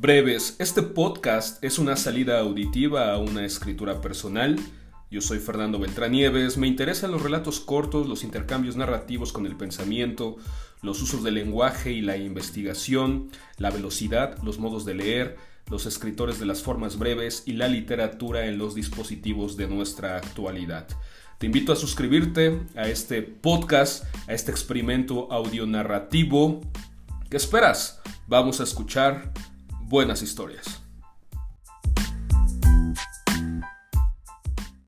Breves, este podcast es una salida auditiva a una escritura personal. Yo soy Fernando Beltrán Nieves, me interesan los relatos cortos, los intercambios narrativos con el pensamiento, los usos del lenguaje y la investigación, la velocidad, los modos de leer, los escritores de las formas breves y la literatura en los dispositivos de nuestra actualidad. Te invito a suscribirte a este podcast, a este experimento audionarrativo. ¿Qué esperas? Vamos a escuchar buenas historias.